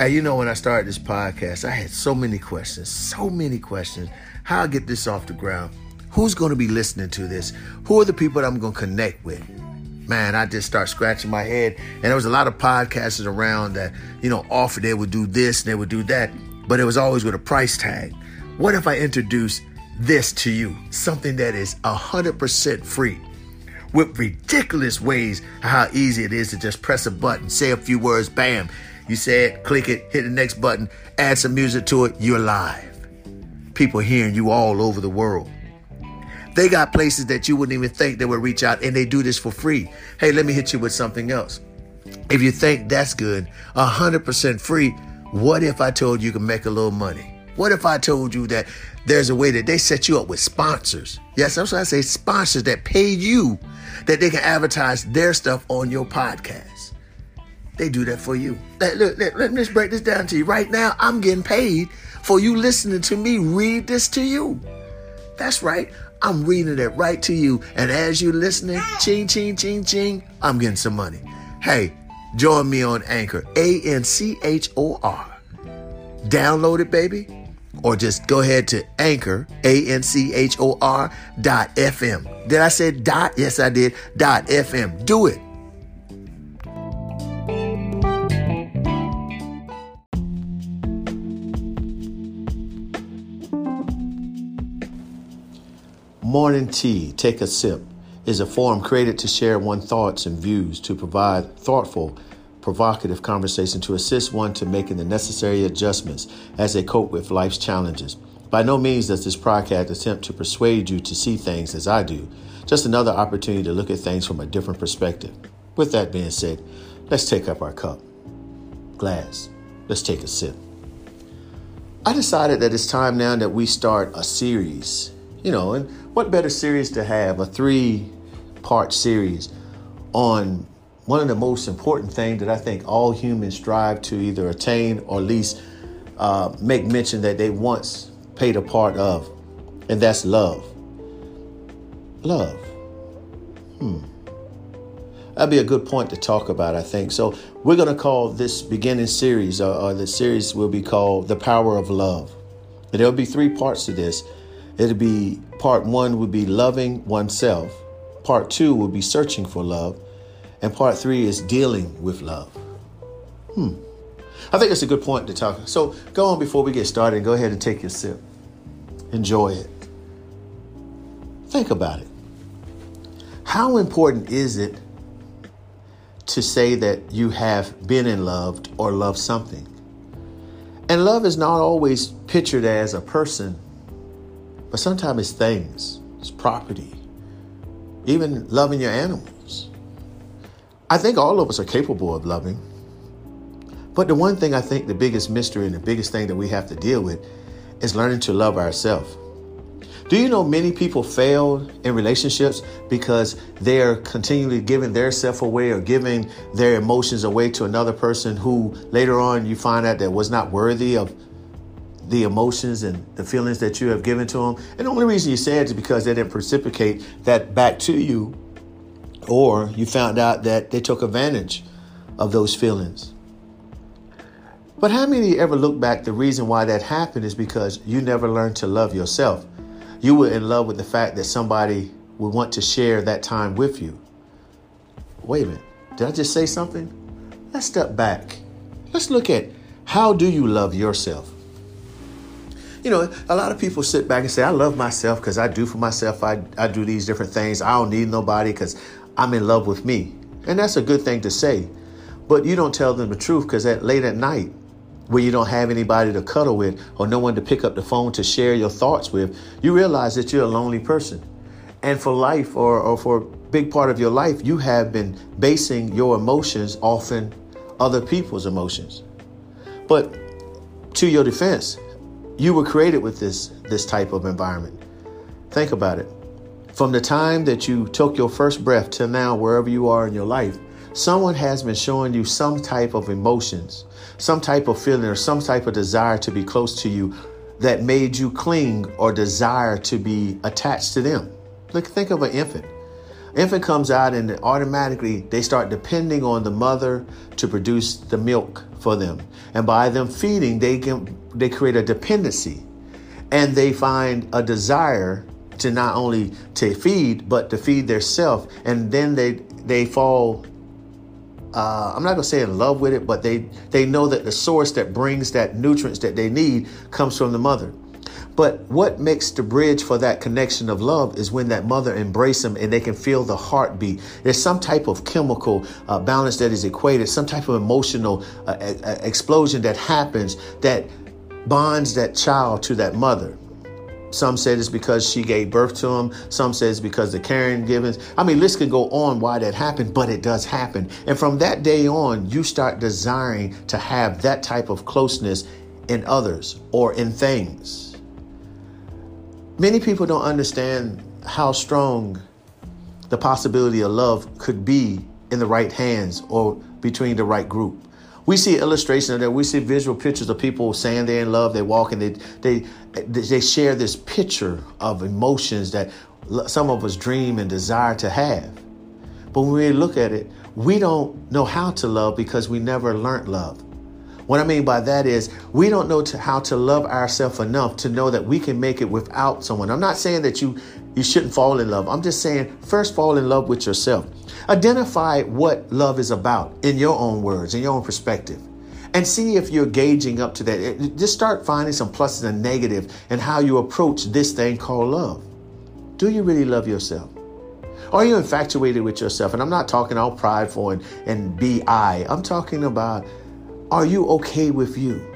Hey, you know, when I started this podcast, I had so many questions, so many questions. How I get this off the ground? Who's going to be listening to this? Who are the people that I'm going to connect with? Man, I just start scratching my head. And there was a lot of podcasters around that, you know, offered they would do this and they would do that, but it was always with a price tag. What if I introduce this to you? Something that is 100% free with ridiculous ways how easy it is to just press a button, say a few words, bam, you say it, click it, hit the next button, add some music to it, you're live. People hearing you all over the world. They got places that you wouldn't even think they would reach out and they do this for free. Hey, let me hit you with something else. If you think that's good, 100% free, what if I told you you can make a little money? What if I told you that there's a way that they set you up with sponsors? Yes, that's what I say sponsors that pay you that they can advertise their stuff on your podcast. They do that for you. Let, look, let me just break this down to you. Right now, I'm getting paid for you listening to me read this to you. That's right. I'm reading it right to you. And as you're listening, ching, ching, ching, ching, I'm getting some money. Hey, join me on Anchor, A N C H O R. Download it, baby. Or just go ahead to Anchor, A N C H O R dot FM. Did I say dot? Yes, I did. Dot FM. Do it. Morning tea, take a sip, is a forum created to share one's thoughts and views, to provide thoughtful, provocative conversation, to assist one to making the necessary adjustments as they cope with life's challenges. By no means does this podcast attempt to persuade you to see things as I do, just another opportunity to look at things from a different perspective. With that being said, let's take up our cup. Glass, let's take a sip. I decided that it's time now that we start a series, you know, and what better series to have a three part series on one of the most important things that I think all humans strive to either attain or at least uh, make mention that they once paid a part of, and that's love. Love. Hmm. That'd be a good point to talk about, I think. So, we're going to call this beginning series, or, or the series will be called The Power of Love. And there'll be three parts to this. It'll be part one would be loving oneself, part two would be searching for love, and part three is dealing with love. Hmm. I think it's a good point to talk. So go on before we get started. Go ahead and take your sip. Enjoy it. Think about it. How important is it to say that you have been in loved or loved something? And love is not always pictured as a person but sometimes it's things, it's property, even loving your animals. I think all of us are capable of loving. But the one thing I think the biggest mystery and the biggest thing that we have to deal with is learning to love ourselves. Do you know many people fail in relationships because they're continually giving their self away or giving their emotions away to another person who later on you find out that was not worthy of the emotions and the feelings that you have given to them. And the only reason you say it is because they didn't precipitate that back to you, or you found out that they took advantage of those feelings. But how many ever look back? The reason why that happened is because you never learned to love yourself. You were in love with the fact that somebody would want to share that time with you. Wait a minute, did I just say something? Let's step back. Let's look at how do you love yourself? You know, a lot of people sit back and say, I love myself because I do for myself. I, I do these different things. I don't need nobody because I'm in love with me. And that's a good thing to say. But you don't tell them the truth because at late at night, where you don't have anybody to cuddle with or no one to pick up the phone to share your thoughts with, you realize that you're a lonely person. And for life or, or for a big part of your life, you have been basing your emotions often other people's emotions. But to your defense, you were created with this this type of environment. Think about it. From the time that you took your first breath to now, wherever you are in your life, someone has been showing you some type of emotions, some type of feeling, or some type of desire to be close to you that made you cling or desire to be attached to them. Look, think of an infant. Infant comes out and automatically they start depending on the mother to produce the milk for them. And by them feeding, they can they create a dependency and they find a desire to not only to feed but to feed their self and then they they fall uh, I'm not gonna say in love with it, but they they know that the source that brings that nutrients that they need comes from the mother. But what makes the bridge for that connection of love is when that mother embraces them and they can feel the heartbeat. There's some type of chemical uh, balance that is equated, some type of emotional uh, explosion that happens that bonds that child to that mother. Some said it's because she gave birth to him. Some says because the caring givens. I mean, list could go on why that happened, but it does happen. And from that day on, you start desiring to have that type of closeness in others or in things. Many people don't understand how strong the possibility of love could be in the right hands or between the right group. We see illustration of that. We see visual pictures of people saying they're in love. They walk and they they they share this picture of emotions that some of us dream and desire to have. But when we look at it, we don't know how to love because we never learned love. What I mean by that is we don't know to how to love ourselves enough to know that we can make it without someone. I'm not saying that you you shouldn't fall in love. I'm just saying first fall in love with yourself. Identify what love is about in your own words, in your own perspective. And see if you're gauging up to that. Eh, just start finding some pluses and negatives and how you approach this thing called love. Do you really love yourself? Are you infatuated with yourself? And I'm not talking all prideful and, and be I. I'm talking about are you okay with you?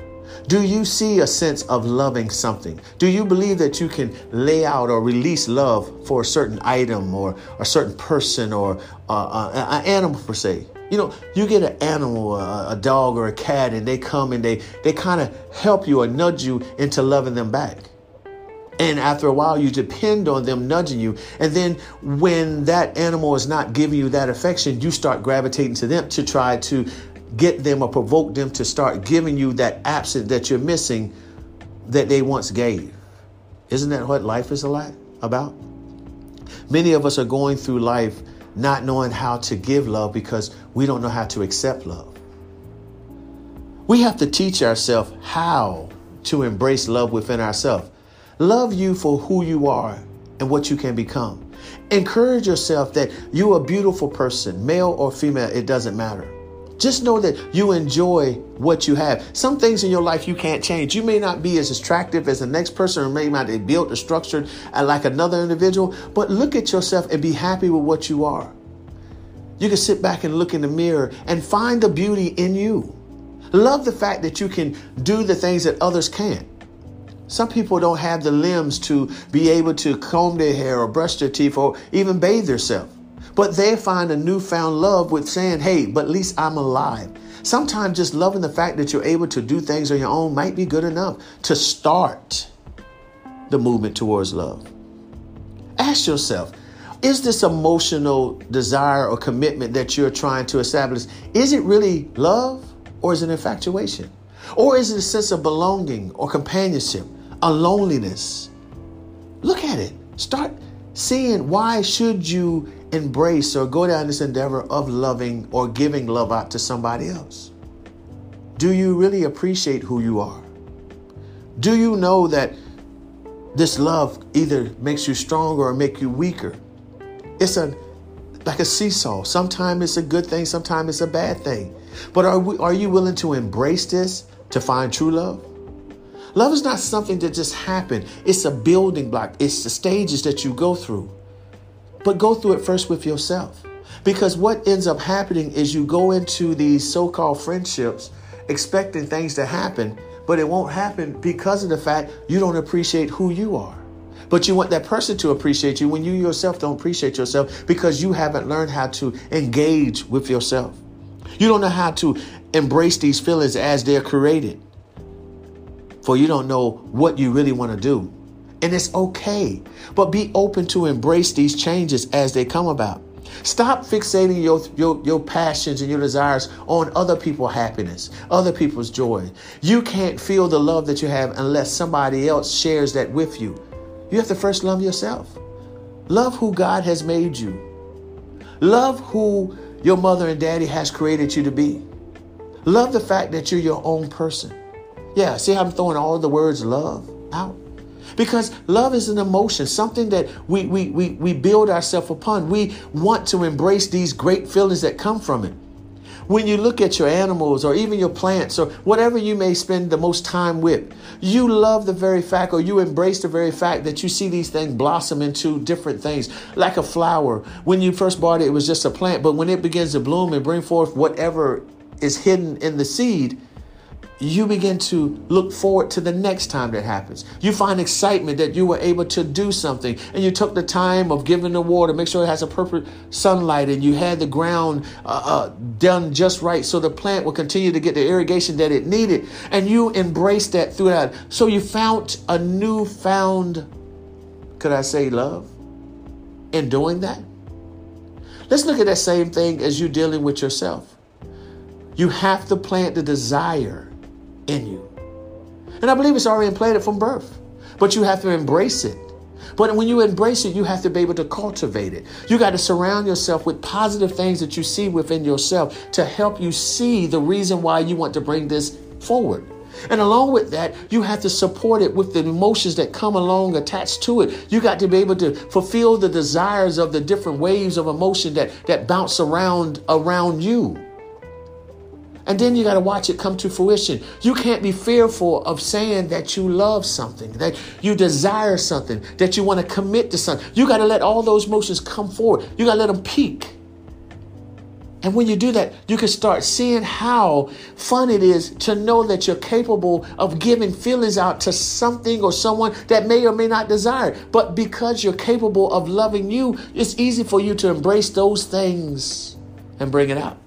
Do you see a sense of loving something? Do you believe that you can lay out or release love for a certain item or a certain person or uh, uh, an animal per se? You know, you get an animal, a, a dog or a cat, and they come and they they kind of help you or nudge you into loving them back. And after a while, you depend on them nudging you. And then when that animal is not giving you that affection, you start gravitating to them to try to get them or provoke them to start giving you that absence that you're missing that they once gave. Isn't that what life is a lot about? Many of us are going through life not knowing how to give love because we don't know how to accept love. We have to teach ourselves how to embrace love within ourselves. Love you for who you are and what you can become. Encourage yourself that you're a beautiful person, male or female, it doesn't matter. Just know that you enjoy what you have. Some things in your life you can't change. You may not be as attractive as the next person, or may not be built or structured uh, like another individual, but look at yourself and be happy with what you are. You can sit back and look in the mirror and find the beauty in you. Love the fact that you can do the things that others can't. Some people don't have the limbs to be able to comb their hair or brush their teeth or even bathe themselves. But they find a newfound love with saying, hey, but at least I'm alive. Sometimes just loving the fact that you're able to do things on your own might be good enough to start the movement towards love. Ask yourself, is this emotional desire or commitment that you're trying to establish, is it really love or is it infatuation? Or is it a sense of belonging or companionship, a loneliness? Look at it. Start seeing why should you embrace or go down this endeavor of loving or giving love out to somebody else? Do you really appreciate who you are? Do you know that this love either makes you stronger or make you weaker? It's a like a seesaw. Sometimes it's a good thing, sometimes it's a bad thing. But are we, are you willing to embrace this to find true love? Love is not something that just happened. It's a building block. It's the stages that you go through. But go through it first with yourself. Because what ends up happening is you go into these so called friendships expecting things to happen, but it won't happen because of the fact you don't appreciate who you are. But you want that person to appreciate you when you yourself don't appreciate yourself because you haven't learned how to engage with yourself. You don't know how to embrace these feelings as they're created. For you don't know what you really want to do and it's okay. But be open to embrace these changes as they come about. Stop fixating your, your, your passions and your desires on other people's happiness, other people's joy. You can't feel the love that you have unless somebody else shares that with you. You have to first love yourself. Love who God has made you. Love who your mother and daddy has created you to be. Love the fact that you're your own person. Yeah, see how I'm throwing all the words love out? Because love is an emotion, something that we, we, we, we build ourselves upon. We want to embrace these great feelings that come from it. When you look at your animals or even your plants or whatever you may spend the most time with, you love the very fact or you embrace the very fact that you see these things blossom into different things. Like a flower. When you first bought it, it was just a plant, but when it begins to bloom and bring forth whatever is hidden in the seed, you begin to look forward to the next time that happens. You find excitement that you were able to do something and you took the time of giving the water, make sure it has a perfect sunlight, and you had the ground uh, uh, done just right so the plant will continue to get the irrigation that it needed. And you embraced that throughout. So you found a newfound, could I say, love in doing that? Let's look at that same thing as you dealing with yourself. You have to plant the desire in you. And I believe it's already implanted from birth, but you have to embrace it. But when you embrace it, you have to be able to cultivate it. You got to surround yourself with positive things that you see within yourself to help you see the reason why you want to bring this forward. And along with that, you have to support it with the emotions that come along attached to it. You got to be able to fulfill the desires of the different waves of emotion that, that bounce around around you. And then you got to watch it come to fruition. You can't be fearful of saying that you love something, that you desire something, that you want to commit to something. You got to let all those emotions come forward. You got to let them peak. And when you do that, you can start seeing how fun it is to know that you're capable of giving feelings out to something or someone that may or may not desire. But because you're capable of loving you, it's easy for you to embrace those things and bring it out.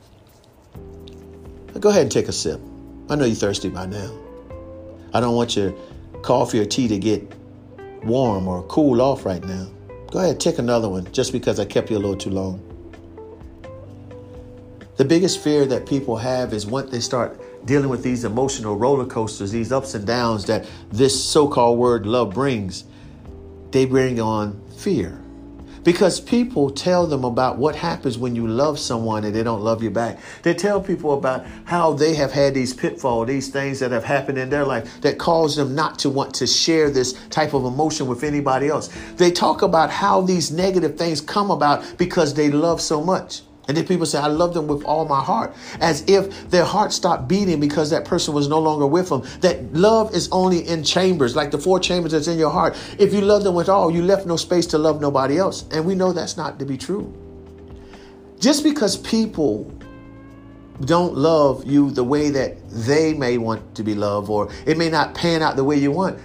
Go ahead and take a sip. I know you're thirsty by now. I don't want your coffee or tea to get warm or cool off right now. Go ahead, take another one just because I kept you a little too long. The biggest fear that people have is once they start dealing with these emotional roller coasters, these ups and downs that this so called word love brings, they bring on fear. Because people tell them about what happens when you love someone and they don't love you back. They tell people about how they have had these pitfalls, these things that have happened in their life that cause them not to want to share this type of emotion with anybody else. They talk about how these negative things come about because they love so much. And then people say, I love them with all my heart, as if their heart stopped beating because that person was no longer with them. That love is only in chambers, like the four chambers that's in your heart. If you love them with all, you left no space to love nobody else. And we know that's not to be true. Just because people don't love you the way that they may want to be loved, or it may not pan out the way you want,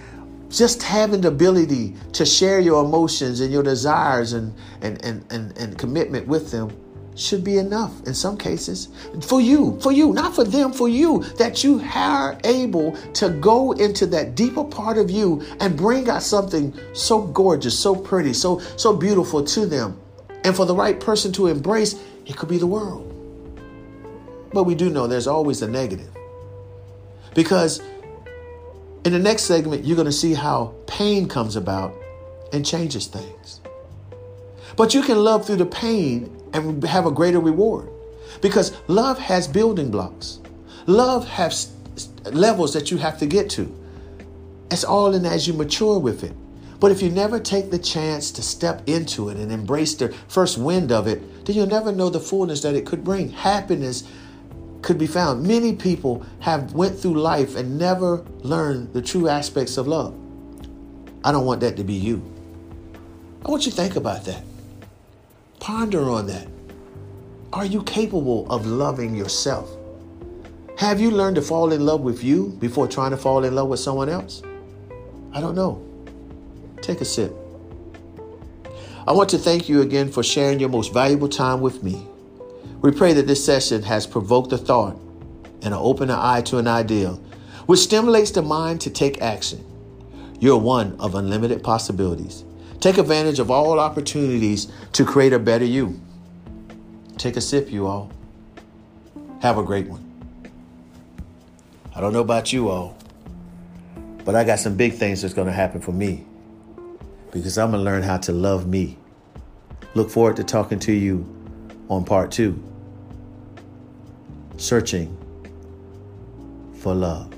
just having the ability to share your emotions and your desires and, and, and, and, and commitment with them should be enough in some cases for you, for you, not for them, for you, that you are able to go into that deeper part of you and bring out something so gorgeous, so pretty, so so beautiful to them. And for the right person to embrace, it could be the world. But we do know there's always a negative. Because in the next segment, you're going to see how pain comes about and changes things. But you can love through the pain and have a greater reward. Because love has building blocks. Love has levels that you have to get to. It's all in as you mature with it. But if you never take the chance to step into it and embrace the first wind of it, then you'll never know the fullness that it could bring. Happiness could be found. Many people have went through life and never learned the true aspects of love. I don't want that to be you. I want you to think about that. Ponder on that. Are you capable of loving yourself? Have you learned to fall in love with you before trying to fall in love with someone else? I don't know. Take a sip. I want to thank you again for sharing your most valuable time with me. We pray that this session has provoked a thought and opened an eye to an ideal, which stimulates the mind to take action. You're one of unlimited possibilities. Take advantage of all opportunities to create a better you. Take a sip, you all. Have a great one. I don't know about you all, but I got some big things that's going to happen for me because I'm going to learn how to love me. Look forward to talking to you on part two Searching for Love.